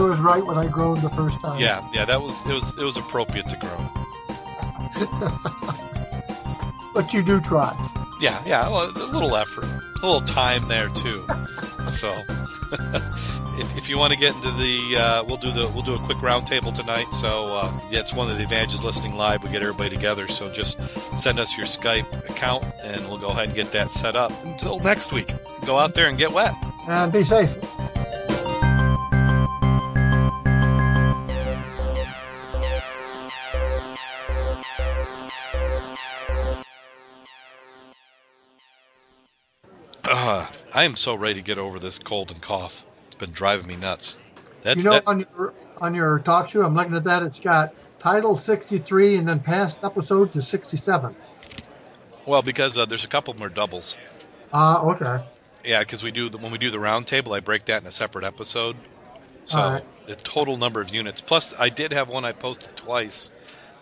I was right when I groaned the first time. Yeah, yeah, that was it was it was appropriate to grow. but you do try. Yeah, yeah, well, a little effort, a little time there too. So, if, if you want to get into the, uh, we'll do the we'll do a quick roundtable tonight. So uh, yeah, it's one of the advantages listening live. We get everybody together. So just send us your Skype account, and we'll go ahead and get that set up. Until next week, go out there and get wet. And be safe. I am so ready to get over this cold and cough. It's been driving me nuts. That's you know, that, on your on your talk show, I'm looking at that. It's got title 63 and then past episodes is 67. well because uh, there's a couple more doubles. Ah, okay. Yeah, because we do the, when we do the roundtable, I break that in a separate episode. So Alright. the total number of units. Plus, I did have one I posted twice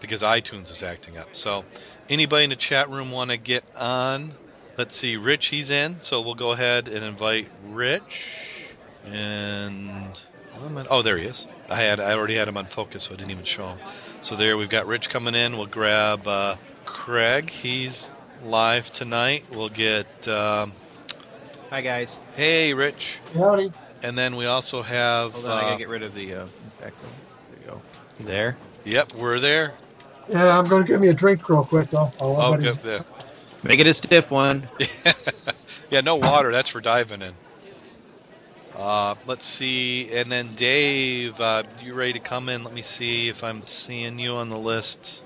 because iTunes is acting up. So anybody in the chat room want to get on? Let's see, Rich, he's in. So we'll go ahead and invite Rich. And oh, there he is. I had I already had him on focus, so I didn't even show him. So there, we've got Rich coming in. We'll grab uh, Craig. He's live tonight. We'll get. Um, Hi guys. hey, Rich. Howdy. And then we also have. Hold on, I uh, gotta get rid of the uh, background. There you go. There. Yep, we're there. Yeah, I'm going to give me a drink real quick, though. Oh, good. Yeah. Make it a stiff one. yeah, no water. That's for diving in. Uh, let's see. And then Dave, uh, you ready to come in? Let me see if I'm seeing you on the list.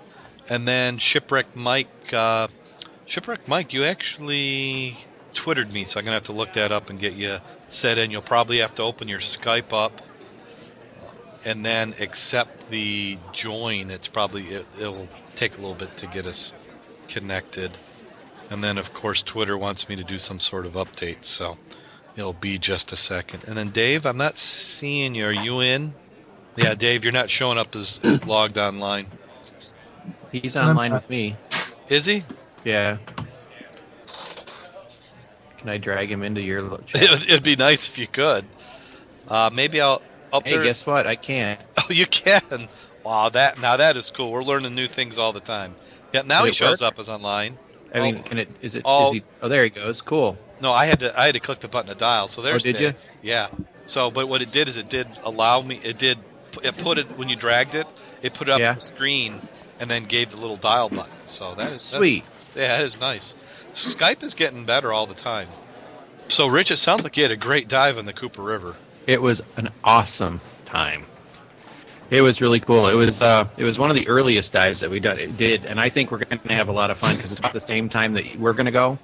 And then Shipwreck Mike. Uh, Shipwreck Mike, you actually twittered me, so I'm gonna have to look that up and get you set in. You'll probably have to open your Skype up and then accept the join. It's probably it, it'll take a little bit to get us connected. And then, of course, Twitter wants me to do some sort of update, so it'll be just a second. And then, Dave, I'm not seeing you. Are you in? Yeah, Dave, you're not showing up as, as logged online. He's online with me. Is he? Yeah. Can I drag him into your little chat? It, it'd be nice if you could. Uh, maybe I'll up Hey, there. guess what? I can't. Oh, you can. Wow, that now that is cool. We're learning new things all the time. Yeah, now Did he shows work? up as online. I mean, Oh. can it? Is it? Oh. Is he, oh, there he goes. Cool. No, I had to I had to click the button to dial. So there's Oh, did Dave. Yeah. So, but what it did is it did allow me. It did. It put it when you dragged it. It put it up Yeah. on the screen and then gave the little dial button. So that is that- Sweet. yeah, that is nice. Skype is getting better all the time. So, Rich, it sounds like you had a great dive in the Cooper River. It was an awesome time. It was really cool. It was uh, it was one of the earliest dives that we did, and I think we're going to have a lot of fun because it's about the same time that we're going to go,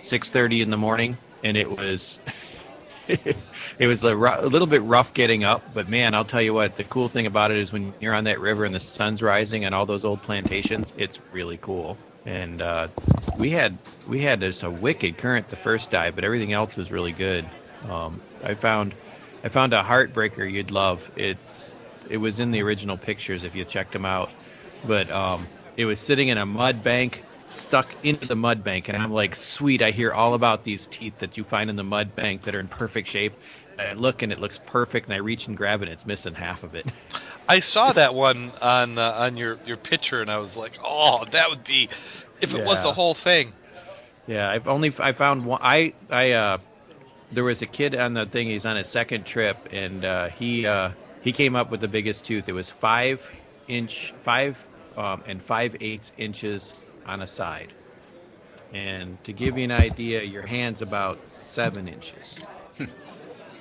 six thirty in the morning, and it was. it was a, little bit rough getting up, but man, I'll tell you what. The cool thing about it is when you're on that river and the sun's rising and all those old plantations, it's really cool. And uh, we had we had just a wicked current the first dive, but everything else was really good. Um, I found I found a heartbreaker you'd love. It's it was in the original pictures if you checked them out, but um, it was sitting in a mud bank, stuck into the mud bank, and I'm like, sweet. I hear all about these teeth that you find in the mud bank that are in perfect shape. And I look and it looks perfect, and I reach and grab it, and it's missing half of it. I saw that one on uh, on your your picture, and I was like, oh, that would be if it was the whole thing. Yeah, I've only I found one. I I uh, there was a kid on the thing. He's on his second trip, and uh, he uh, he came up with the biggest tooth. It was five inch, five um, and five eighths inches on a side. And to give you an idea, your hand's about seven inches.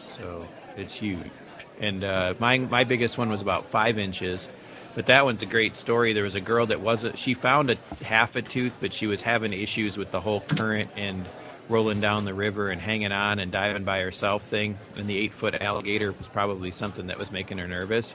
so it's huge. And uh, my my biggest one was about five inches. But that one's a great story. There was a girl that wasn't. She found a half a tooth, but she was having issues with the whole current and rolling down the river and hanging on and diving by herself thing. And the eight foot alligator was probably something that was making her nervous.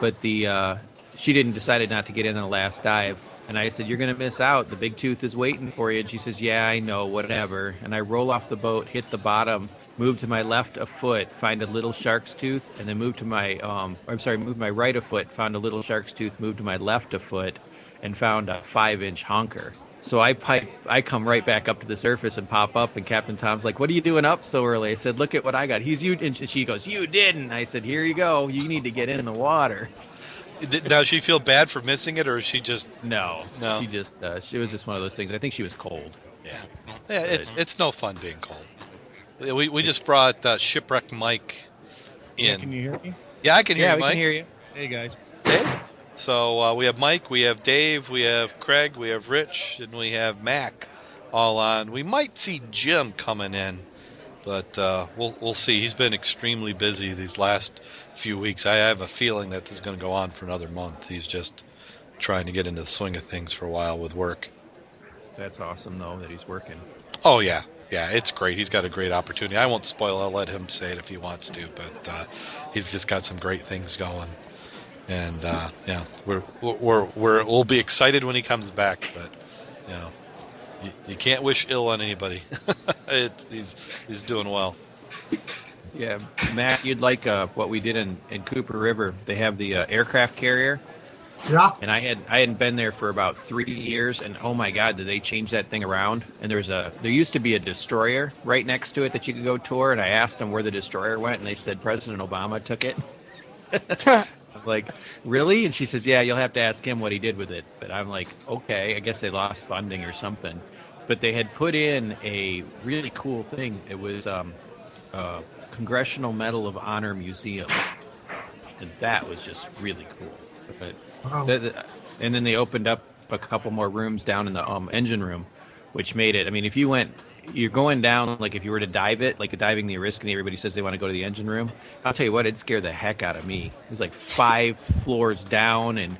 But the uh, she didn't decided not to get in the last dive. And I said, "You're gonna miss out. The big tooth is waiting for you." And she says, "Yeah, I know. Whatever." And I roll off the boat, hit the bottom, move to my left a foot, find a little shark's tooth, and then move to my um, I'm sorry, move my right a foot, found a little shark's tooth, move to my left a foot, and found a five inch honker. So I pipe, I come right back up to the surface and pop up, and Captain Tom's like, "What are you doing up so early?" I said, "Look at what I got." He's you, and she goes, "You didn't." I said, "Here you go. You need to get in the water." Th- Does she feel bad for missing it, or is she just? No, No. She just, uh, she was just one of those things. I think she was cold. Yeah, yeah. It's it's no fun being cold. We we just brought uh, shipwreck Mike in. Can you hear me? Yeah, I can hear yeah, you, we Mike. can hear you. Hey guys. So uh, we have Mike, we have Dave, we have Craig, we have Rich, and we have Mac all on. We might see Jim coming in, but uh, we'll we'll see. He's been extremely busy these last few weeks. I have a feeling that this is going to go on for another month. He's just trying to get into the swing of things for a while with work. That's awesome, though, that he's working. Oh yeah, yeah, it's great. He's got a great opportunity. I won't spoil. It, I'll let him say it if he wants to, but uh, he's just got some great things going. And uh, yeah, we're we're we're we'll be excited when he comes back. But you know, you, you can't wish ill on anybody. it, he's he's doing well. Yeah, Matt, you'd like uh, what we did in, in Cooper River. They have the uh, aircraft carrier, Yeah. and I had I hadn't been there for about three years, and oh my God, did they change that thing around? And there's a there used to be a destroyer right next to it that you could go tour, and I asked them where the destroyer went, and they said President Obama took it. Like, really? And she says, yeah, you'll have to ask him what he did with it. But I'm like, okay, I guess they lost funding or something. But they had put in a really cool thing. It was um, a Congressional Medal of Honor Museum, and that was just really cool. But Wow. the- the- and then they opened up a couple more rooms down in the um, engine room, which made it. I mean, if you went, you're going down like if you were to dive it, like a diving the Oriskany, everybody says they want to go to the engine room. I'll tell you what, it scared the heck out of me. It was like five floors down and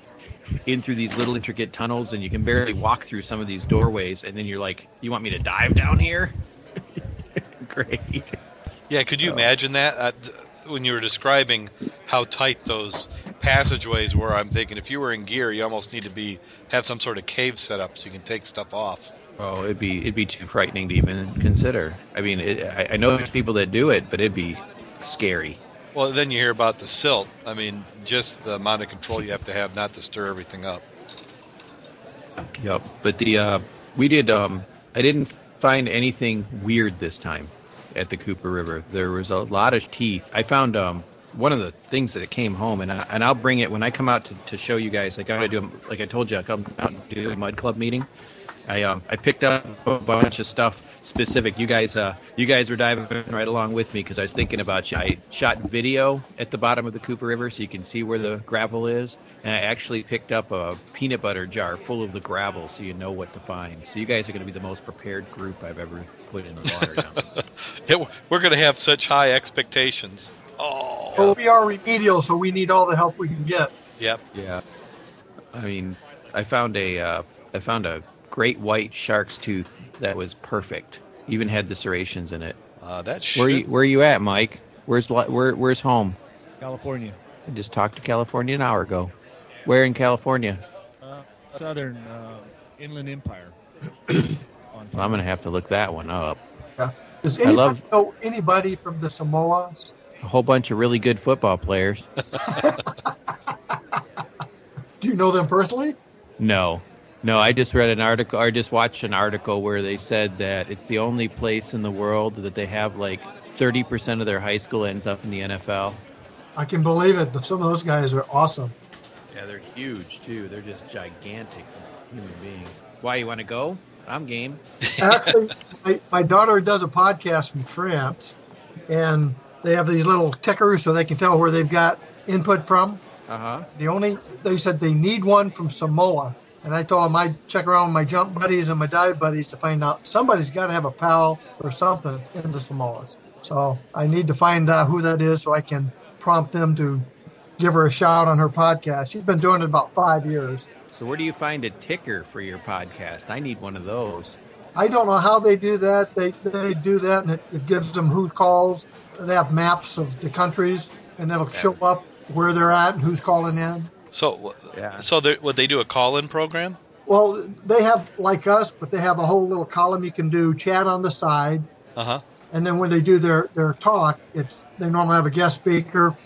in through these little intricate tunnels, and you can barely walk through some of these doorways. And then you're like, "You want me to dive down here?" Great. Yeah, could you imagine that uh, th- when you were describing how tight those passageways were? I'm thinking if you were in gear, you almost need to be have some sort of cave set up so you can take stuff off. Oh, it'd be it'd be too frightening to even consider. I mean, it, I, I know there's people that do it, but it'd be scary. Well, then you hear about the silt. I mean, just the amount of control you have to have not to stir everything up. Yep. But the uh, we did. Um, I didn't find anything weird this time at the Cooper River. There was a lot of teeth. I found um, one of the things that it came home, and I, and I'll bring it when I come out to, to show you guys. Like I do, like I told you, I come out and do a mud club meeting. I um I picked up a bunch of stuff specific. You guys uh you guys were diving right along with me because I was thinking about you. I shot video at the bottom of the Cooper River so you can see where the gravel is, and I actually picked up a peanut butter jar full of the gravel so you know what to find. So you guys are going to be the most prepared group I've ever put in the water down. there. Yeah, we're- we're going to have such high expectations. Oh, Well, we are remedial, so we need all the help we can get. yep. Yeah. I mean, I found a uh, I found a great white shark's tooth that was perfect. Even had the serrations in it. Uh, that Where should. you, where you at, Mike? Where's where where's home? California. I just talked to California an hour ago. Where in California? Uh, southern uh, Inland Empire. Well, I'm gonna have to look that one up. Does I anybody love- know anybody from the Samoas? A whole bunch of really good football players. Do you know them personally? No, no. I just read an article. I just watched an article where they said that it's the only place in the world that they have like 30% of their high school ends up in the NFL. I can believe it. Some of those guys are awesome. Yeah, they're huge too. They're just gigantic human beings. Why you want to go? I'm game. Actually, my, my daughter does a podcast from France, and they have these little tickers so they can tell where they've got input from. Uh huh. The only they said they need one from Samoa, and I told them I'd check around with my jump buddies and my dive buddies to find out somebody's got to have a pal or something in the Samoas. So I need to find out who that is so I can prompt them to give her a shout on her podcast. She's been doing it about five years. So where do you find a ticker for your podcast? I need one of those. I don't know how they do that. They they do that, and it, it gives them who calls. They have maps of the countries, and it'll show up where they're at and who's calling in. So, Yeah. so would they do a call-in program? Well, they have like us, but they have a whole little column you can do chat on the side, Uh huh. and then when they do their their talk, it's they normally have a guest speaker,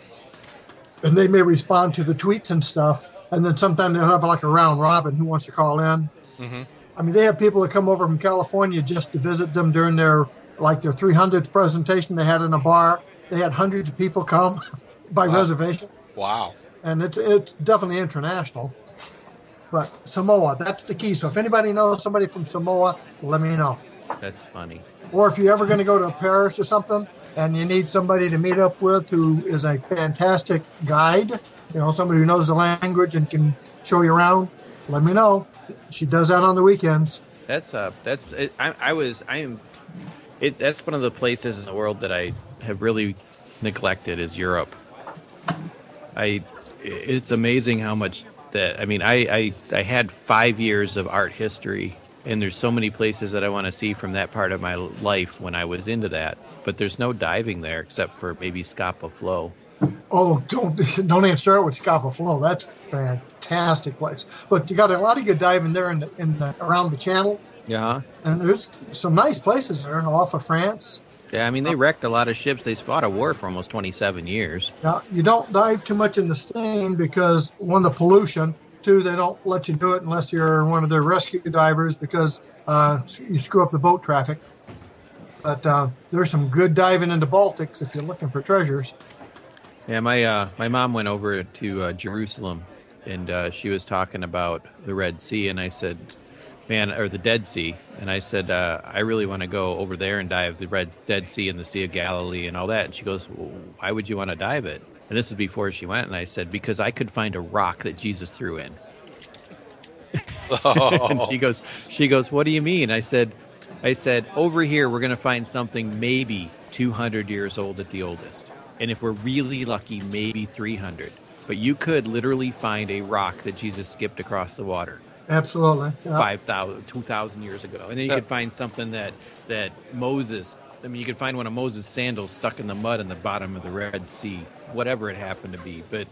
and they may respond to the tweets and stuff, and then sometimes they'll have like a round robin who wants to call in. Mm-hmm. I mean, they have people that come over from California just to visit them during their like their 300th presentation they had in a bar. They had hundreds of people come by Wow. reservation, Wow. And it's it's definitely international. But Samoa, that's the key. So if anybody knows somebody from Samoa, let me know. That's funny. Or if you're ever going to go to Paris or something and you need somebody to meet up with who is a fantastic guide, you know, somebody who knows the language and can show you around, let me know. She does that on the weekends. That's uh, that's it, I, I was I am, it. That's one of the places in the world that I have really neglected is Europe. I, it's amazing how much that I mean I I I had five years of art history and there's so many places that I want to see from that part of my life when I was into that, but there's no diving there except for maybe Scapa Flow. Oh, don't don't even start with Scapa Flow. That's fantastic place. But you got a lot of good diving there in the, in the around the channel, Yeah. and there's some nice places there off of France. Yeah, I mean they wrecked a lot of ships. They fought a war for almost 27 years. Now, you don't dive too much in the Seine because one, the pollution. Two, they don't let you do it unless you're one of their rescue divers because uh, you screw up the boat traffic. But uh, there's some good diving in the Baltics if you're looking for treasures. Yeah, my uh, my mom went over to uh, Jerusalem, and uh, she was talking about the Red Sea, and I said, "Man, or the Dead Sea," and I said, uh, "I really want to go over there and dive the Red Dead Sea and the Sea of Galilee and all that." And she goes, well, "Why would you want to dive it?" And this is before she went, and I said, "Because I could find a rock that Jesus threw in." and Oh, she goes, she goes, "What do you mean?" I said, "I said over here we're going to find something maybe 200 years old at the oldest, and if we're really lucky, maybe 300. But you could literally find a rock that Jesus skipped across the water Absolutely. Yeah. 5,000, 2,000 years ago, and then you Yeah. could find something that that Moses." I mean, you could find one of Moses' sandals stuck in the mud in the bottom of the Red Sea, whatever it happened to be. But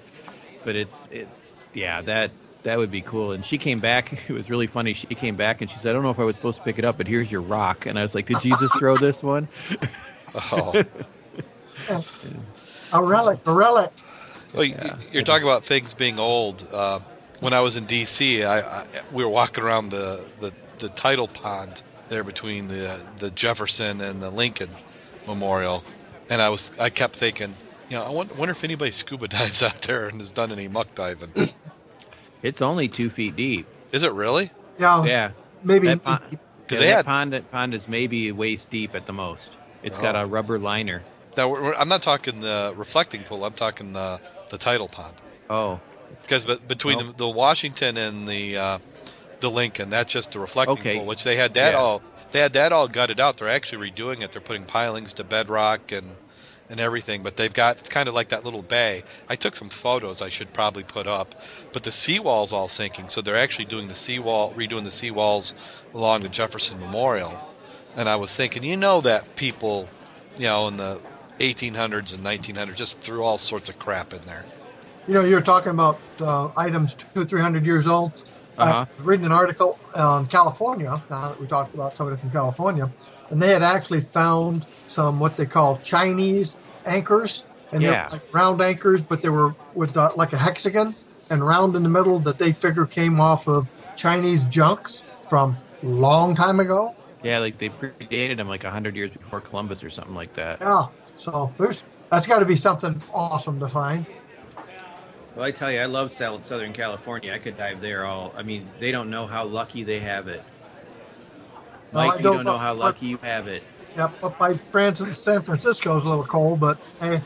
but it's it's yeah that that would be cool and she came back it was really funny she came back and she said i don't know if i was supposed to pick it up but here's your rock and i was like did jesus throw this one oh. A relic, a relic. Well, you- you're talking about things being old. Uh, when I was in D.C., I, I we were walking around the, the, the tidal pond there between the the Jefferson and the Lincoln Memorial, and I was I kept thinking, you know, I wonder, wonder if anybody scuba dives out there and has done any muck diving. it's only two feet deep Is it really? Yeah, yeah maybe. that pond, Because yeah, they that had pond, pond is maybe waist deep at the most It's got Oh. a rubber liner now. We're, we're- I'm not talking the reflecting pool. I'm talking the the tidal pond. oh Because between Oh. the, the Washington and the uh, the Lincoln, that's just the reflecting Okay. pool, which they had that Yeah. all they had that all gutted out. They're actually redoing it. They're putting pilings to bedrock and and everything. But they've got it's kind of like that little bay. I took some photos. I should probably put up. But the seawall's all sinking, so they're actually doing the seawall, redoing the seawalls along the Jefferson Memorial. And I was thinking, you know that people, you know, in the 1800s and 1900s just threw all sorts of crap in there. You know, you're talking about uh, items two, three hundred years old. Uh-huh. I was reading an article on California. Now that we talked about somebody from California, and they had actually found some what they call Chinese anchors, and Yeah. they're like round anchors, but they were with uh, like a hexagon and round in the middle that they figure came off of Chinese junks from long time ago. yeah like they predated them like 100 years before columbus or something like that Yeah, so there's that's got to be something awesome to find. Well, I tell you, I love Sou- Southern California. I could dive there all. I mean, they don't know how lucky they have it. No, I Mike, you don't don't know how lucky you have it. Yep, up by Francis, San Francisco is a little cold, but hey,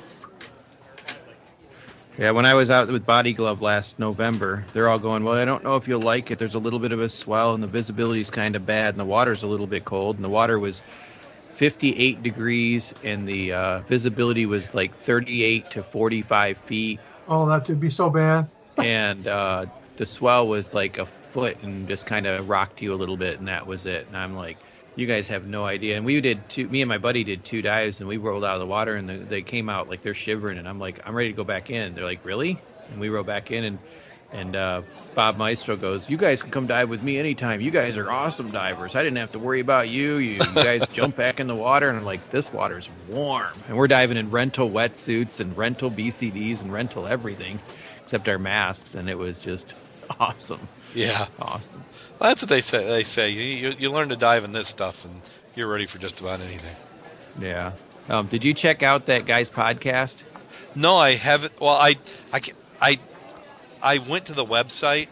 Yeah, when I was out with Body Glove last November, they're all going, Well, I don't know if you'll like it. There's a little bit of a swell, and the visibility's kind of bad, and the water's a little bit cold. And the water was 58 degrees, and the uh, visibility was like 38 to 45 feet. Oh, that would be so bad. and uh, the swell was like a foot and just kind of rocked you a little bit, and that was it. And I'm like, you guys have no idea. And we did two. Me and my buddy did two dives, and we rolled out of the water, and the, they came out like they're shivering, and I'm like, I'm ready to go back in. They're like, really? And we roll back in, and and uh, Bob Mistro goes, you guys can come dive with me anytime. You guys are awesome divers. I didn't have to worry about you. You, you guys jump back in the water, and I'm like, this water's warm. And we're diving in rental wetsuits and rental BCDs and rental everything except our masks, and it was just awesome. Yeah, Awesome. well, that's what they say. They say you, you you learn to dive in this stuff, and you're ready for just about anything. Yeah. Um, did you check out that guy's podcast? No, I haven't. Well, I I I I went to the website,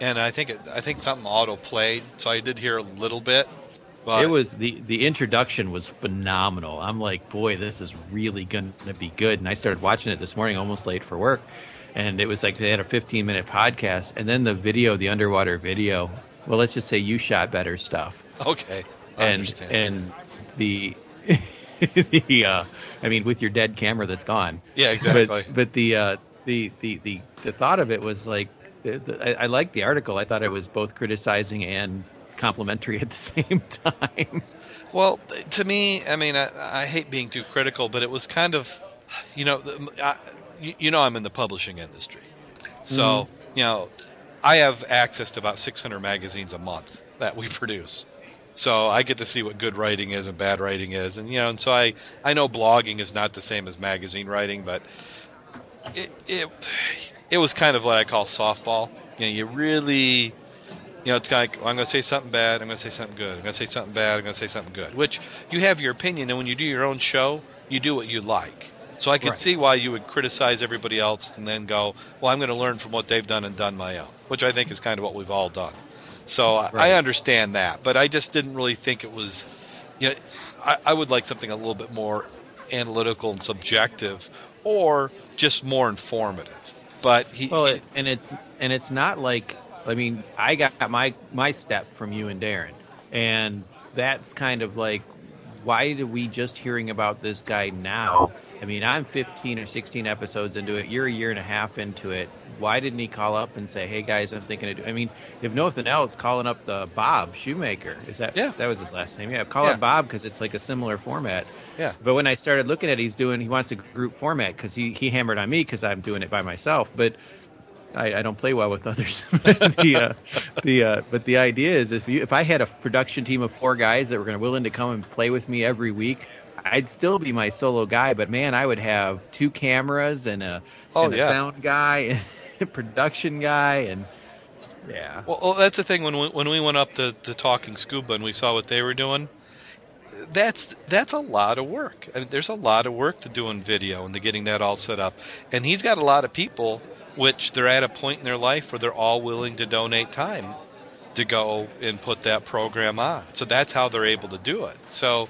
and I think it, I think something auto played, so I did hear a little bit. But it was the the introduction was phenomenal. I'm like, boy, this is really gonna be good. And I started watching it this morning, almost late for work, and it was like they had a 15 minute podcast, and then the video, the underwater video. Well, let's just say you shot better stuff, okay. I and understand. and the the uh, I mean, with your dead camera that's gone. yeah, exactly. But but the uh, the, the the the thought of it was like the, the, I, I liked the article. I thought it was both criticizing and complimentary at the same time. Well, to me, I mean, I, I hate being too critical, but it was kind of, you know, I, you, you know, I'm in the publishing industry, so mm-hmm. you know, I have access to about 600 magazines a month that we produce. So I get to see what good writing is and bad writing is, and you know, and so I I know blogging is not the same as magazine writing, but it it it was kind of what I call softball. You know, you really you know, it's kind of like, well, I'm going to say something bad, I'm going to say something good. I'm going to say something bad, I'm going to say something good. Which you have your opinion, and when you do your own show, you do what you like. So I can Right. see why you would criticize everybody else and then go, well, I'm going to learn from what they've done and done my own, which I think is kind of what we've all done. So I- I understand that, but I just didn't really think it was, you know, I, I would like something a little bit more analytical and subjective, or just more informative. But he, Well, he- and it's and it's not like I mean I got my my step from you and Darrin, and that's kind of like why did we just hearing about this guy now? I mean, I'm 15 or 16 episodes into it. You're a year and a half into it. Why didn't he call up and say, "Hey guys, I'm thinking of"? Do-. I mean, if nothing else, calling up the Bob Shoemaker is that? Yeah. that was his last name. Yeah, call Yeah. up Bob because it's like a similar format. yeah, But when I started looking at, it, he's doing he wants a group format because he he hammered on me because I'm doing it by myself. But I, I don't play well with others. the uh, the uh, but the idea is if you if I had a production team of four guys that were going to willing to come and play with me every week, I'd still be my solo guy. But man, I would have two cameras and a Oh, and a yeah. sound guy and a production guy and yeah. Well, well, that's the thing. When we, when we went up to, to Talking Scuba and we saw what they were doing, that's that's a lot of work. I mean, there's a lot of work to doing video and to getting that all set up. And he's got a lot of people, which they're at a point in their life where they're all willing to donate time to go and put that program on. So that's how they're able to do it. So,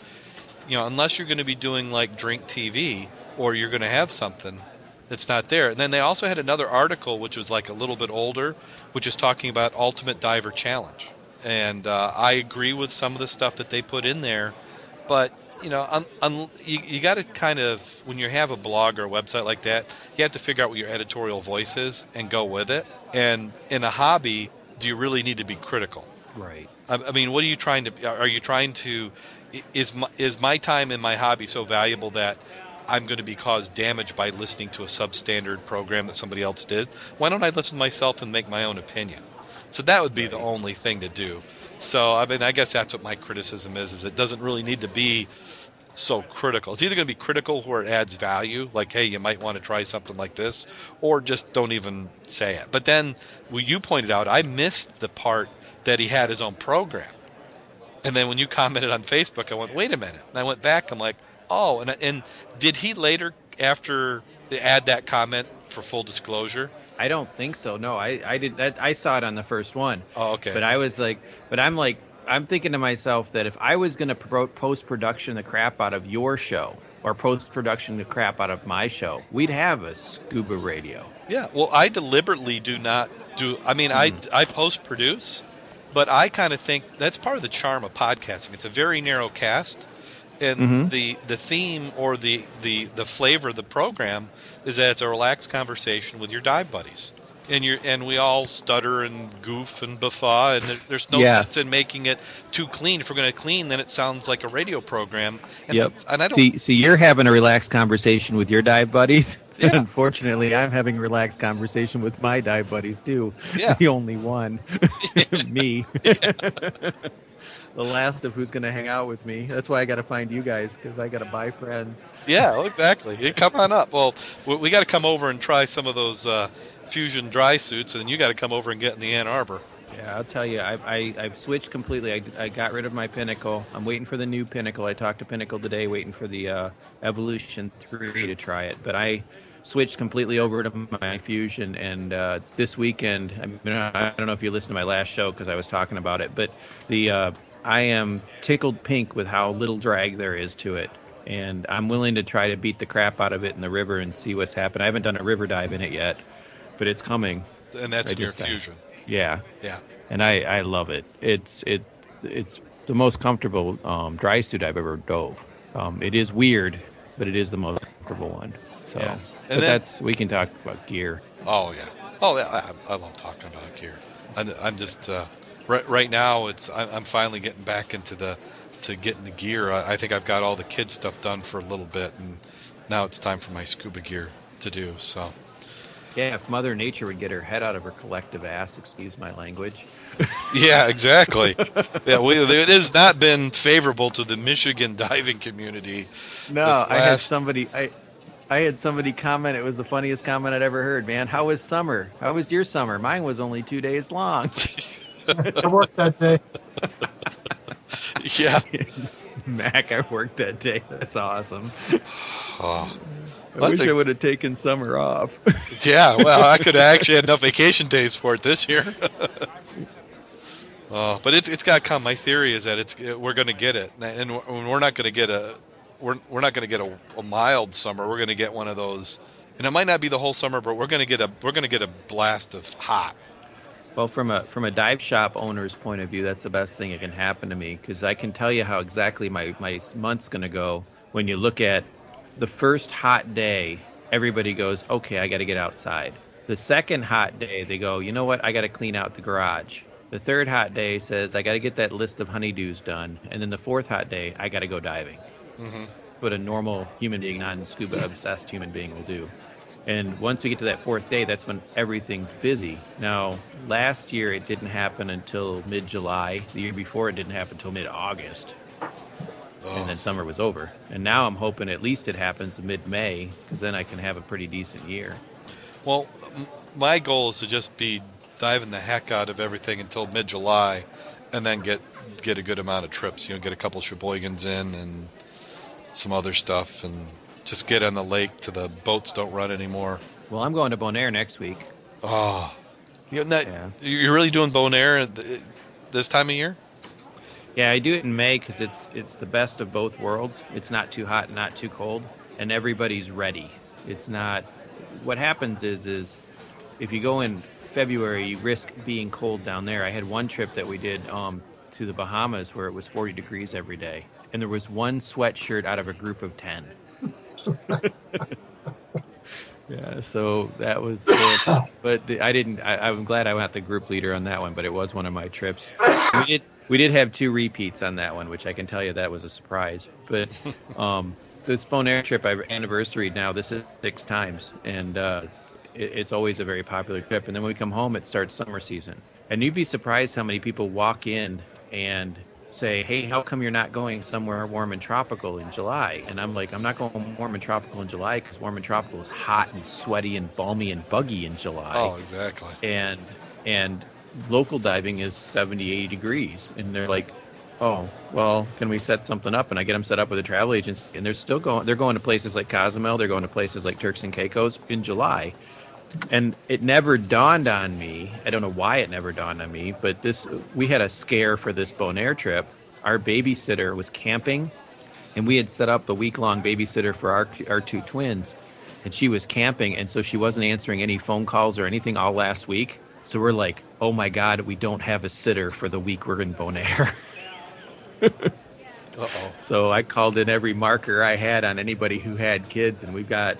you know, unless you're going to be doing like Drink TV or you're going to have something that's not there. And then they also had another article which was like a little bit older, which is talking about Ultimate Diver Challenge. And uh, I agree with some of the stuff that they put in there, but you know, un, un, you, you got to kind of when you have a blog or a website like that, you have to figure out what your editorial voice is and go with it. And in a hobby, do you really need to be critical? Right. I, I mean, what are you trying to? Are you trying to? Is my, is my time in my hobby so valuable that I'm going to be caused damage by listening to a substandard program that somebody else did? Why don't I listen to myself and make my own opinion? So that would be the only thing to do. So I mean, I guess that's what my criticism is: is it doesn't really need to be so critical. It's either going to be critical where it adds value, like hey, you might want to try something like this, or just don't even say it. But then, well, you pointed out, I missed the part that he had his own program. And then when you commented on Facebook, I went, wait a minute. And I went back. I'm like, oh, and and did he later after add that comment for full disclosure? I don't think so. No, I, I did that. I saw it on the first one. Oh, okay. But I was like, but I'm like, I'm thinking to myself that if I was going to post production the crap out of your show or post production the crap out of my show, we'd have a scuba radio. Yeah, well, I deliberately do not do. I mean, I I post produce, but I kind of think that's part of the charm of podcasting. It's a very narrow cast, and Mhm. the the theme or the the the flavor of the program is that it's a relaxed conversation with your dive buddies. And you and we all stutter and goof and buffa, and there, there's no Yeah. sense in making it too clean. If we're going to clean, then it sounds like a radio program. And, Yep. and I don't. See, see, you're having a relaxed conversation with your dive buddies. Yeah. Unfortunately, I'm having a relaxed conversation with my dive buddies too. Yeah. the only one, me. The last of who's going to hang out with me. That's why I got to find you guys because I got to buy friends. Yeah, exactly. You come on up. Well, we, we got to come over and try some of those uh, fusion dry suits, and you got to come over and get in the Ann Arbor. Yeah, I'll tell you, I, I, I've switched completely. I, I got rid of my Pinnacle. I'm waiting for the new Pinnacle. I talked to Pinnacle today, waiting for the uh, Evolution 3 to try it. But I switched completely over to my Fusion, and uh, this weekend, I, mean, I don't know if you listened to my last show because I was talking about it, but the uh, I am tickled pink with how little drag there is to it. And I'm willing to try to beat the crap out of it in the river and see what's happened. I haven't done a river dive in it yet, but it's coming. And that's I in your just got- fusion. Yeah, Yeah. and I, I love it. It's it it's the most comfortable um, dry suit I've ever dove. Um, it is weird, but it is the most comfortable one. So, Yeah. And but then- that's we can talk about gear. Oh yeah. Oh yeah. I, I love talking about gear. I'm, I'm just uh, right right now. It's I'm, I'm finally getting back into the to getting the gear. I, I think I've got all the kid stuff done for a little bit, and now it's time for my scuba gear to do. So Yeah, if Mother Nature would get her head out of her collective ass, excuse my language. yeah, exactly. yeah, we, it has not been favorable to the Michigan diving community. No, This I had somebody I I had somebody comment. It was the funniest comment I'd ever heard. Man, how was summer? How was your summer? Mine was only two days long. I worked that day. yeah. Mac, I worked that day. That's awesome. Oh. I Well, wish that's a- I would have taken summer off. Yeah, well, I could have actually had enough vacation days for it this year. Oh, but it's it's got to come. My theory is that it's uh, we're going to get it, and we're we're not going to get a we're we're not going to get a, a mild summer. We're going to get one of those, and it might not be the whole summer, but we're going to get a we're going to get a blast of hot. Well, from a from a dive shop owner's point of view, that's the best thing that can happen to me because I can tell you how exactly my my month's going to go when you look at the first hot day. Everybody goes, okay, I got to get outside. The second hot day, they go, you know what, I got to clean out the garage. The third hot day says I got to get that list of honeydews done, and then the fourth hot day, I got to go diving. hmm What a normal human being, non-scuba obsessed human being, will do. And once we get to that fourth day, that's when everything's busy. Now, last year it didn't happen until mid July. The year before it didn't happen until mid August. Oh, And then oh. summer was over. And now I'm hoping at least it happens mid May, because then I can have a pretty decent year. well, my goal is to just be diving the heck out of everything until mid July, and then get get a good amount of trips. You know, get a couple Sheboygans in and some other stuff, and just get on the lake to the boats don't run anymore. Well, I'm going to Bonaire next week. Oh, you know, Yeah. you're really doing Bonaire this time of year? Yeah, I do it in May because it's it's the best of both worlds. It's not too hot, not too cold, and everybody's ready. It's not. What happens is is if you go in February, you risk being cold down there. I had one trip that we did um, to the Bahamas where it was 40 degrees every day, and there was one sweatshirt out of a group of 10. yeah, so that was. Uh, but the, I didn't. I, I'm glad I went the group leader on that one, but it was one of my trips. We did. We did have two repeats on that one, which I can tell you that was a surprise. But um, this Bonaire trip, I've anniversary now. This is six times, and uh, it, it's always a very popular trip. And then when we come home, it starts summer season, and you'd be surprised how many people walk in and say, "Hey, how come you're not going somewhere warm and tropical in July?" And I'm like, "I'm not going warm and tropical in July because warm and tropical is hot and sweaty and balmy and buggy in July." Oh, exactly. and and local diving is 70 80 degrees and they're like oh well can we set something up and i get them set up with a travel agency and they're still going they're going to places like cozumel they're going to places like turks and caicos in july and it never dawned on me i don't know why it never dawned on me but this we had a scare for this bonaire trip. Our babysitter was camping and we had set up a week long babysitter for our our two twins. And she was camping and so she wasn't answering any phone calls or anything all last week. So we're like oh my god we don't have a sitter for the week we're in bonaire. Uh-oh. so i called in every marker i had on anybody who had kids and we've got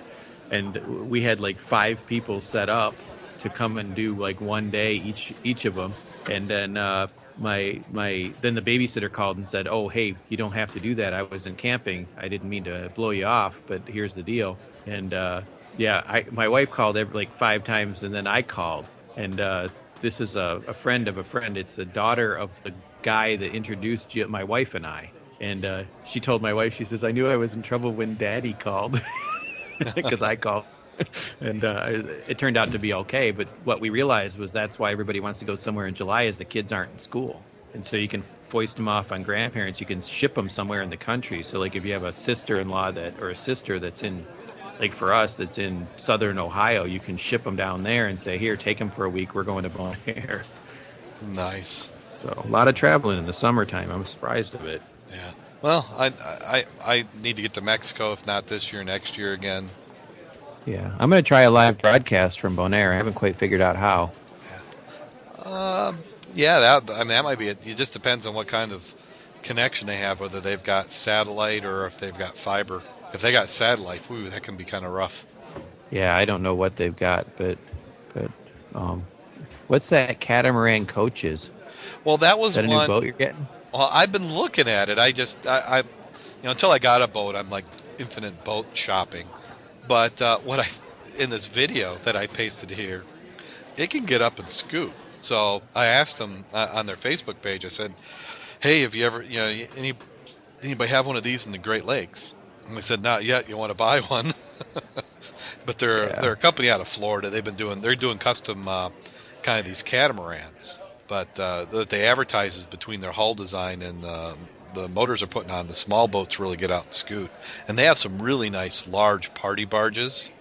and we had like five people set up to come and do like one day each each of them and then uh my my then the babysitter called and said oh hey you don't have to do that. I wasn't camping. I didn't mean to blow you off but here's the deal. And uh yeah i my wife called every like five times and then i called. And uh this is a, a friend of a friend. It's the daughter of the guy that introduced my wife and i. And uh she told my wife she says i knew i was in trouble when daddy called because i called and uh, it, turned out to be okay. But what we realized was that's why everybody wants to go somewhere in July is the kids aren't in school, and so you can foist them off on grandparents. You can ship them somewhere in the country. So like if you have a sister-in-law that or a sister that's in like for us that's in southern Ohio, you can ship them down there and say, here, take them for a week. We're going to Bonaire. Nice. So a lot of traveling in the summertime. I'm surprised of it. Yeah. Well, I, I I need to get to Mexico, if not this year, next year again. Yeah, I'm going to try a live broadcast from Bonaire. I haven't quite figured out how. Um, yeah, that I mean that might be it. It just depends on what kind of connection they have, whether they've got satellite or if they've got fiber. If they got satellite, ooh, that can be kind of rough. Yeah, I don't know what they've got, but but um, what's that catamaran coaches? Well, that was Is that a one. new boat you're getting? Well, I've been looking at it. I just, I, I, you know, until I got a boat, I'm like infinite boat shopping. But uh, what I, in this video that I pasted here, it can get up and scoot. So I asked them uh, on their Facebook page. I said, "Hey, have you ever, you know, any, anybody have one of these in the Great Lakes?" And they said, "Not yet. You want to buy one?" but they're Yeah. they're a company out of Florida. They've been doing they're doing custom uh, kind of these catamarans, but uh, that they advertise is between their hull design and the the motors are putting on. The small boats really get out and scoot, and they have some really nice large party barges.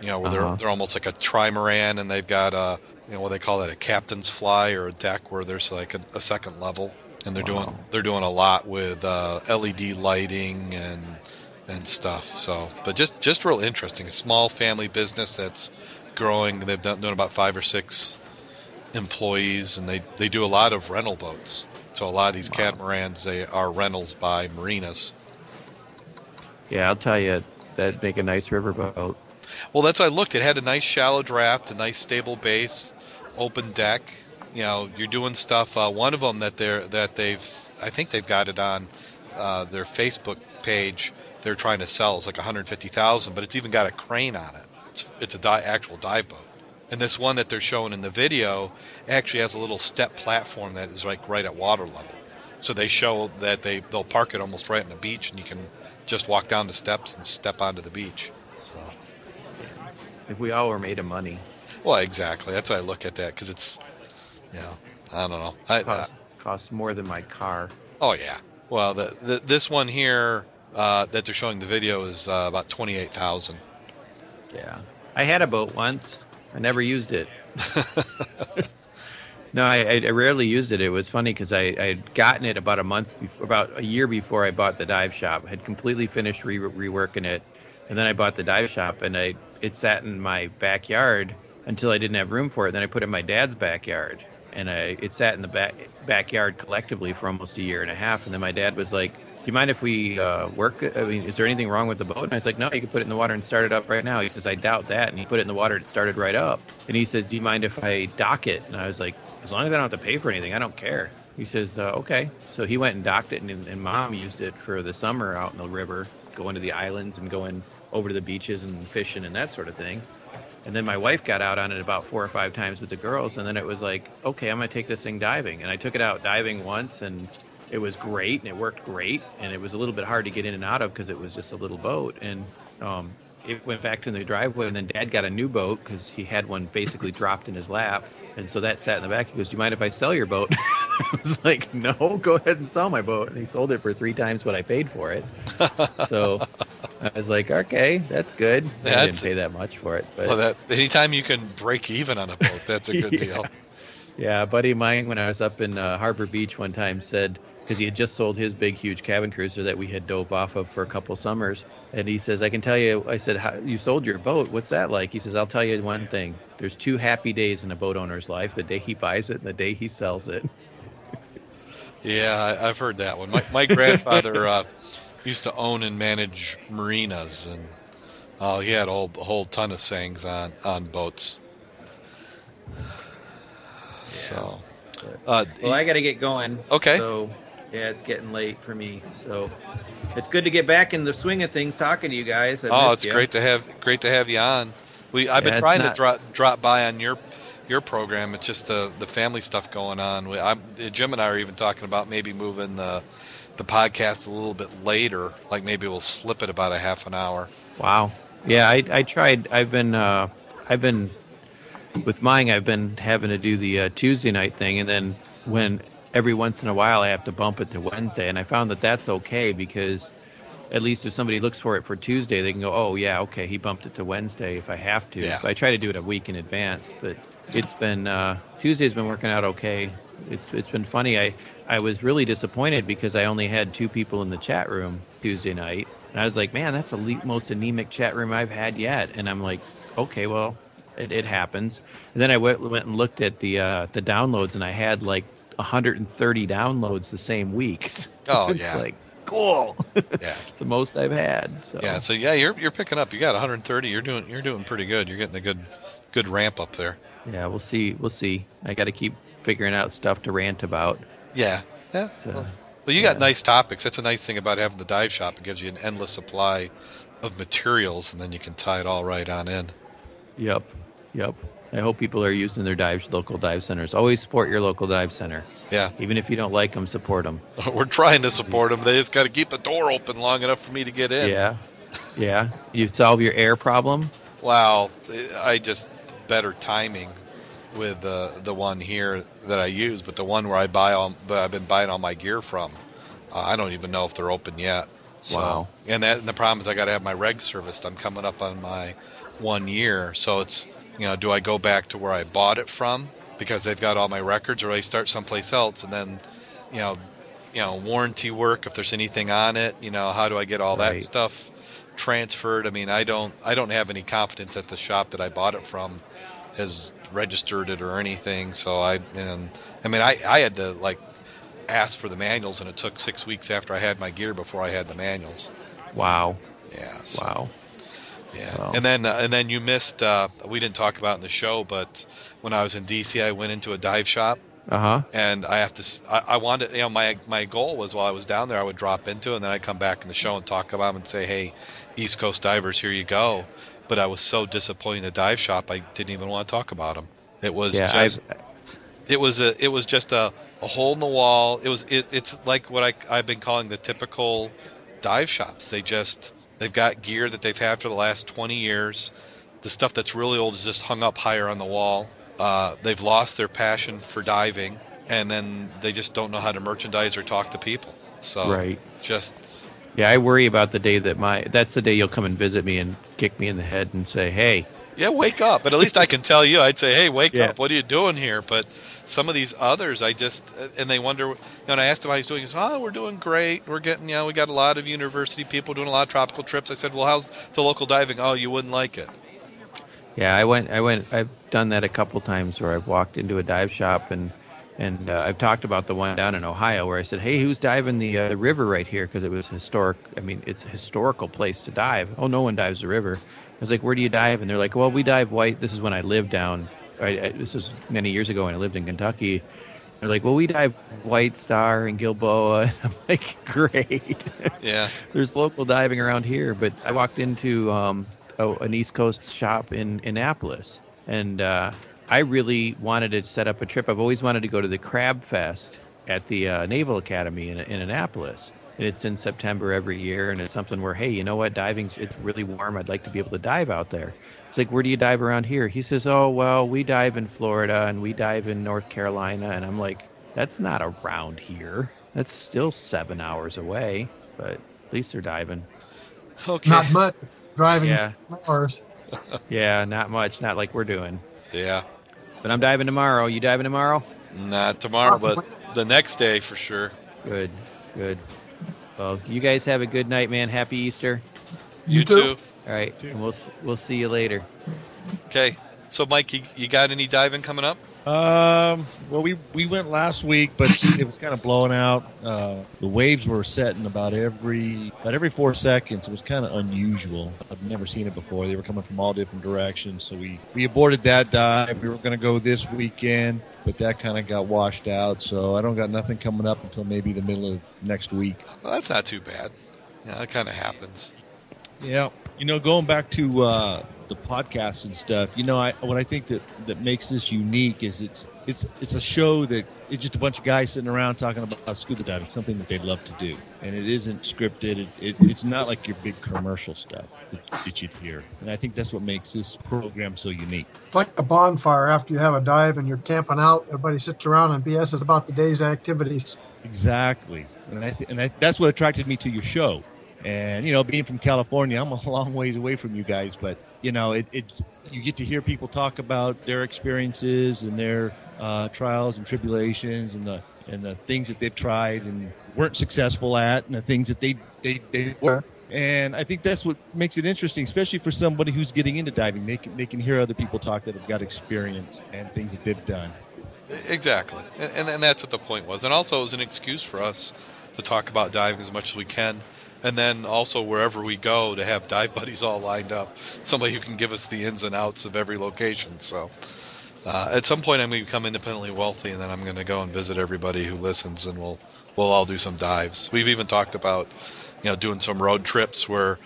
You know, where Uh-huh. they're they're almost like a trimaran, and they've got a you know what they call that a captain's fly or a deck where there's like a, a second level, and they're Wow. doing they're doing a lot with uh, LED lighting and and stuff. So, but just just real interesting. A small family business that's growing. They've done doing about five or six employees, and they they do a lot of rental boats. So a lot of these Wow. catamarans they are rentals by marinas. Yeah, I'll tell you, that'd make a nice riverboat. Well, that's what I looked. It had a nice shallow draft, a nice stable base, open deck. You know, you're doing stuff. Uh, one of them that they're that they've, I think they've got it on uh, their Facebook page. They're trying to sell. It's like 150,000, but it's even got a crane on it. It's it's a di- actual dive boat. And this one that they're showing in the video actually has a little step platform that is like right at water level. So they show that they they'll park it almost right on the beach, and you can just walk down the steps and step onto the beach. So. If we all were made of money, Well, exactly. That's why I look at that because it's, you know, I don't know. I, costs, costs more than my car. oh yeah. Well, the, the this one here uh, that they're showing the video is uh, about twenty eight thousand. Yeah, I had a boat once. I never used it. No, I, I I rarely used it. It was funny because I I had gotten it about a month, before, about a year before I bought the dive shop. had completely finished re- reworking it, and then I bought the dive shop, and I it sat in my backyard until I didn't have room for it. Then I put it in my dad's backyard, and I it sat in the back backyard collectively for almost a year and a half. And then my dad was like, "Do you mind if we uh, work? I mean, is there anything wrong with the boat?" And I was like, "No, you can put it in the water and start it up right now." He says, "I doubt that." And he put it in the water, and it started right up. And he said, "Do you mind if I dock it?" And I was like, "As long as I don't have to pay for anything, I don't care." He says, uh, "Okay." So he went and docked it, and, and mom used it for the summer out in the river, going to the islands and going over to the beaches and fishing and that sort of thing. And then my wife got out on it about four or five times with the girls, and then it was like, okay, I'm gonna take this thing diving. And I took it out diving once, and it was great, and it worked great, and it was a little bit hard to get in and out of because it was just a little boat. And um, it went back to the driveway, and then Dad got a new boat because he had one basically dropped in his lap, and so that sat in the back. He goes, "Do you mind if I sell your boat?" I was like, "No, go ahead and sell my boat." And he sold it for three times what I paid for it. so I was like, "Okay, that's good." I didn't pay that much for it, but Well, that anytime you can break even on a boat, that's a good Yeah. deal. Yeah, a buddy of mine, when I was up in uh, Harbor Beach one time, said because he had just sold his big, huge cabin cruiser that we had dove off of for a couple summers, and he says, "I can tell you." I said, How, "You sold your boat? What's that like?" He says, "I'll tell you one thing. There's two happy days in a boat owner's life: the day he buys it and the day he sells it." Yeah, I, I've heard that one. My, my grandfather uh, used to own and manage marinas, and uh, he had a whole, a whole ton of sayings on, on boats. So, uh, Well, I got to get going. Okay. So, yeah, it's getting late for me. So, it's good to get back in the swing of things, talking to you guys. I oh, it's ya. great to have great to have you on. We I've Yeah, been trying not- to drop drop by on your your program. It's just the the family stuff going on. We, I'm, Jim and I are even talking about maybe moving the the podcast a little bit later. Like maybe we'll slip it about a half an hour. Wow. Yeah, I, I tried. I've been uh, I've been with mine. I've been having to do the uh, Tuesday night thing, and then when every once in a while I have to bump it to Wednesday, and I found that that's okay because at least if somebody looks for it for Tuesday, they can go, oh yeah, okay, he bumped it to Wednesday if I have to. Yeah. So I try to do it a week in advance, but it's been uh, Tuesday's been working out okay. It's it's been funny. I I was really disappointed because I only had two people in the chat room Tuesday night, and I was like, man, that's the le- most anemic chat room I've had yet. And I'm like, okay, well, it, it happens. And then I went, went and looked at the uh, the downloads, and I had like 130 downloads the same week. So Oh, it's yeah. like cool. Yeah. it's the most I've had. So Yeah, so yeah, you're you're picking up. You got 130. You're doing you're doing pretty good. You're getting a good good ramp up there. yeah, we'll see. We'll see. I got to keep figuring out stuff to rant about. Yeah, yeah. So, Well, well, you got nice topics. That's a nice thing about having the dive shop. It gives you an endless supply of materials, and then you can tie it all right on in. Yep. Yep. I hope people are using their dive local dive centers. Always support your local dive center. Yeah, Even if you don't like them, support them. we're trying to support them. They just got to keep the door open long enough for me to get in. Yeah. Yeah. You solve your air problem. Wow, I just better timing with uh, the one here that I use, but the one where I buy all, I've been buying all my gear from, uh, I don't even know if they're open yet. So, Wow. And that and the problem is I got to have my reg serviced. I'm coming up on my one year, so it's you know, do I go back to where I bought it from because they've got all my records, or I start someplace else and then, you know, you know, warranty work if there's anything on it, you know, how do I get all that stuff transferred? I mean, I don't I don't have any confidence that the shop that I bought it from has registered it or anything. So I and I mean I I had to like ask for the manuals and it took 6 weeks after I had my gear before I had the manuals. Wow. Yeah. So, Wow. Yeah. And then uh, and then you missed uh we didn't talk about it in the show, but when I was in DC I went into a dive shop Uh huh. and I have to. I, I wanted, you know, my my goal was while I was down there, I would drop into, it and then I'd come back in the show and talk about them and say, "Hey, East Coast divers, here you go." But I was so disappointed in the dive shop, I didn't even want to talk about them. It was Yeah. just, I've, it was a, it was just a, a hole in the wall. It was, it, it's like what I I've been calling the typical dive shops. They just, they've got gear that they've had for the last 20 years. The stuff that's really old is just hung up higher on the wall. Uh, they've lost their passion for diving, and then they just don't know how to merchandise or talk to people. So Right. just yeah, I worry about the day that my. That's the day you'll come and visit me and kick me in the head and say, "Hey, yeah, wake up. But at least I can tell you. I'd say, hey, wake Yeah. up. What are you doing here? But some of these others, I just and they wonder. You know, and I asked him how he's doing. He says, oh, we're doing great. We're getting, you know, we got a lot of university people doing a lot of tropical trips. I said, well, how's the local diving? Oh, you wouldn't like it. Yeah, I went. I went. I've done that a couple times where I've walked into a dive shop and and uh, I've talked about the one down in Ohio where I said, "Hey, who's diving the uh, the river right here?" Because it was historic. I mean, it's a historical place to dive. Oh, no one dives the river. I was like, "Where do you dive?" And they're like, "Well, we dive white." This is when I lived down. I, I, this is many years ago when I lived in Kentucky. They're like, "Well, we dive White Star and Gilboa." I'm like, "Great." Yeah, there's local diving around here, but I walked into um, a, an East Coast shop in Annapolis, and uh, I really wanted to set up a trip. I've always wanted to go to the Crab Fest at the uh, Naval Academy in, in Annapolis. And it's in September every year, and it's something where, hey, you know what, diving's it's really warm. I'd like to be able to dive out there. It's like, where do you dive around here? He says, oh, well, we dive in Florida and we dive in North Carolina, and I'm like, that's not around here. That's still seven hours away, but at least they're diving. okay. Not much driving Yeah. hours. Yeah, not much, not like we're doing. Yeah, But I'm diving tomorrow. You diving tomorrow? not tomorrow, but the next day for sure. Good, good. Well, you guys have a good night, man. Happy Easter. You, You too. too. All right, and we'll we'll see you later. Okay. So, Mike, you, you got any diving coming up? Um, well, we we went last week, but it was kind of blowing out. Uh, the waves were setting about every about every four seconds. It was kind of unusual. I've never seen it before. They were coming from all different directions, so we we aborted that dive. We were going to go this weekend, but that kind of got washed out. So I don't got nothing coming up until maybe the middle of next week. Well, that's not too bad. Yeah, that kind of happens. Yeah, you know, going back to uh, the podcast and stuff, you know, I what I think that that makes this unique is it's it's it's a show that it's just a bunch of guys sitting around talking about scuba diving, something that they love to do, and it isn't scripted. It, it, it's not like your big commercial stuff that, that you'd hear, and I think that's what makes this program so unique. It's like a bonfire after you have a dive and you're camping out. Everybody sits around and BS about the day's activities. Exactly, and I th- and I, that's what attracted me to your show. And you know, being from California, I'm a long ways away from you guys, but you know, it, it you get to hear people talk about their experiences and their uh, trials and tribulations and the and the things that they've tried and weren't successful at, and the things that they they, they were. And I think that's what makes it interesting, especially for somebody who's getting into diving. They can, they can hear other people talk that have got experience and things that they've done. Exactly, and, and, and that's what the point was, and also it was an excuse for us to talk about diving as much as we can, and then also wherever we go to have dive buddies all lined up, somebody who can give us the ins and outs of every location. So. Uh, at some point, I'm going to become independently wealthy, and then I'm going to go and visit everybody who listens, and we'll we'll all do some dives. We've even talked about, you know, doing some road trips where,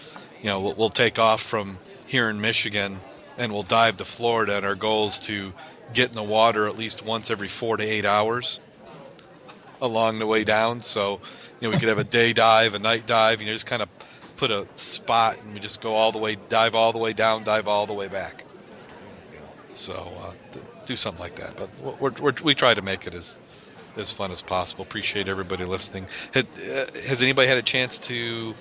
you know, we'll, we'll take off from here in Michigan, and we'll dive to Florida, and our goal is to get in the water at least once every four to eight hours along the way down. So, you know, we could have a day dive, a night dive, you know, just kind of put a spot, and we just go all the way, dive all the way down, dive all the way back. So, uh, do something like that. But we're, we're, we try to make it as as fun as possible. Appreciate everybody listening. Had, uh, has anybody had a chance to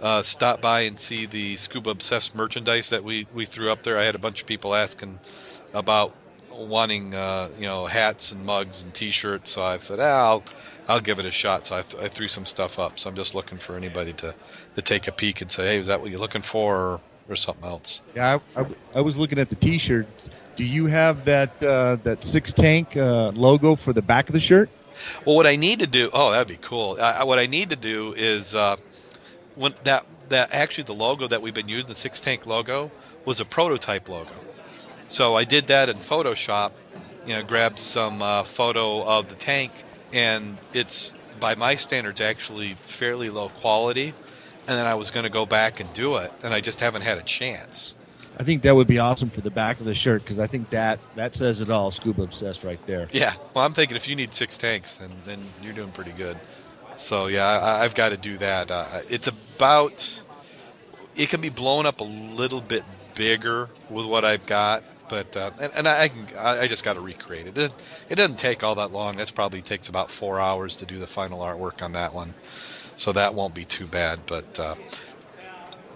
uh, stop by and see the Scuba Obsessed merchandise that we, we threw up there? I had a bunch of people asking about wanting uh, you know hats and mugs and T-shirts. So I said, ah, I'll I'll give it a shot. So I, th- I, threw some stuff up. So I'm just looking for anybody to, to take a peek and say, hey, is that what you're looking for, or, or something else? Yeah, I, I, I was looking at the T-shirt do you have that uh, that six tank uh, logo for the back of the shirt? Well, what I need to do. Oh, that'd be cool. I, what I need to do is uh, when that that actually the logo that we've been using, the six tank logo, was a prototype logo. So I did that in Photoshop. You know, grabbed some uh, photo of the tank, and it's by my standards actually fairly low quality. And then I was going to go back and do it, and I just haven't had a chance. I think that would be awesome for the back of the shirt because I think that that says it all. Scuba obsessed right there. Yeah. Well, I'm thinking if you need six tanks, then then you're doing pretty good. So yeah, I, have got to do that. Uh, it's about. It can be blown up a little bit bigger with what I've got, but uh, and, and I can I just got to recreate it. it. It doesn't take all that long. That's probably takes about four hours to do the final artwork on that one, so that won't be too bad. But uh,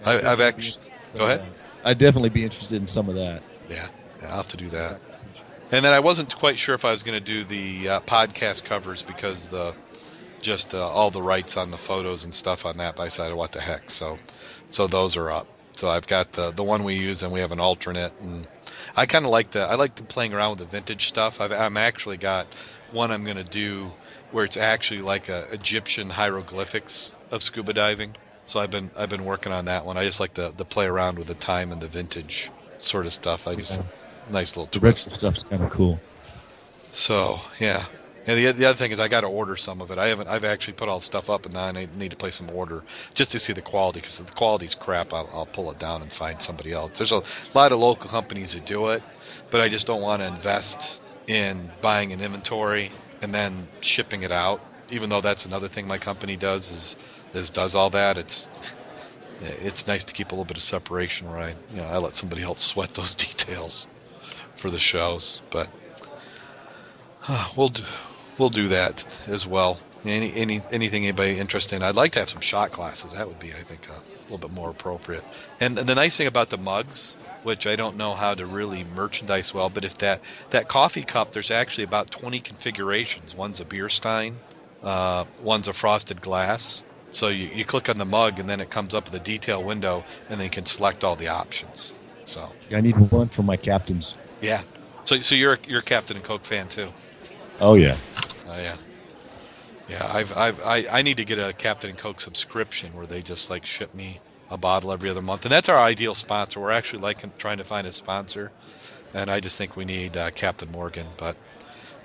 I, have actually. Go ahead. I'd definitely be interested in some of that. Yeah, yeah I'll have to do that. And then I wasn't quite sure if I was going to do the uh, podcast covers because the just uh, all the rights on the photos and stuff on that. But I decided, what the heck? So, so those are up. So I've got the the one we use, and we have an alternate. And I kind of like the I like the playing around with the vintage stuff. I've I'm actually got one I'm going to do where it's actually like a Egyptian hieroglyphics of scuba diving. So I've been I've been working on that one. I just like to, to play around with the time and the vintage sort of stuff. I just yeah. nice little the twist. The stuff's kind of cool. So yeah, and the, the other thing is I got to order some of it. I haven't. I've actually put all the stuff up, and now I need to place some order just to see the quality. Because if the quality's crap, I'll, I'll pull it down and find somebody else. There's a lot of local companies that do it, but I just don't want to invest in buying an inventory and then shipping it out. Even though that's another thing my company does is is does all that. It's it's nice to keep a little bit of separation where I you know I let somebody else sweat those details for the shows, but we'll do we'll do that as well. Any any anything anybody interested in? I'd like to have some shot classes. That would be I think a little bit more appropriate. And, and the nice thing about the mugs, which I don't know how to really merchandise well, but if that that coffee cup, there's actually about 20 configurations. One's a beer stein, uh, one's a frosted glass, so you, you click on the mug, and then it comes up with a detail window, and then you can select all the options. So I need one for my captains. Yeah. So so you're you're a Captain and Coke fan too. Oh yeah. Oh yeah. Yeah, I've, I've I, I need to get a Captain Coke subscription where they just like ship me a bottle every other month, and that's our ideal sponsor. We're actually like trying to find a sponsor, and I just think we need uh, Captain Morgan, but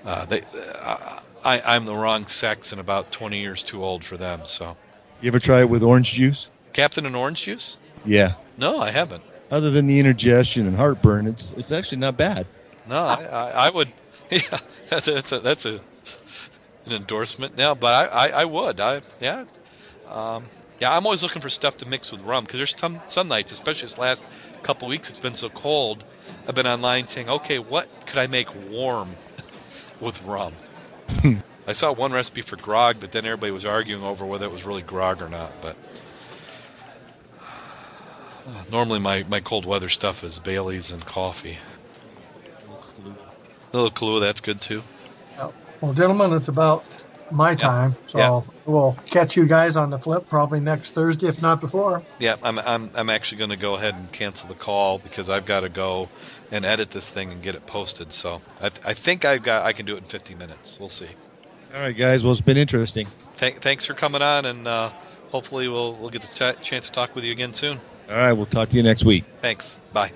uh, they, uh, I, I'm the wrong sex and about 20 years too old for them. So you ever try it with orange juice? Captain and orange juice? Yeah. No, I haven't. Other than the indigestion and heartburn, it's it's actually not bad. No, I, I, I would Yeah, that's a, that's a an endorsement. Yeah, but I, I, I would. I yeah. Um, yeah, I'm always looking for stuff to mix with rum because there's some some nights, especially this last couple weeks, it's been so cold. I've been online saying, okay, what could I make warm with rum? I saw one recipe for grog, but then everybody was arguing over whether it was really grog or not. But normally my, my cold weather stuff is Bailey's and coffee. A little Kahlua, that's good too. Well, gentlemen, it's about my time, so Yeah. we'll catch you guys on the flip probably next Thursday, if not before. Yeah, I'm I'm I'm actually going to go ahead and cancel the call because I've got to go and edit this thing and get it posted. So I, I think I've got I can do it in 50 minutes. We'll see. All right, guys. Well, it's been interesting. Th- thanks for coming on, and uh, hopefully we'll we'll get the ch- chance to talk with you again soon. All right, we'll talk to you next week. Thanks. Bye.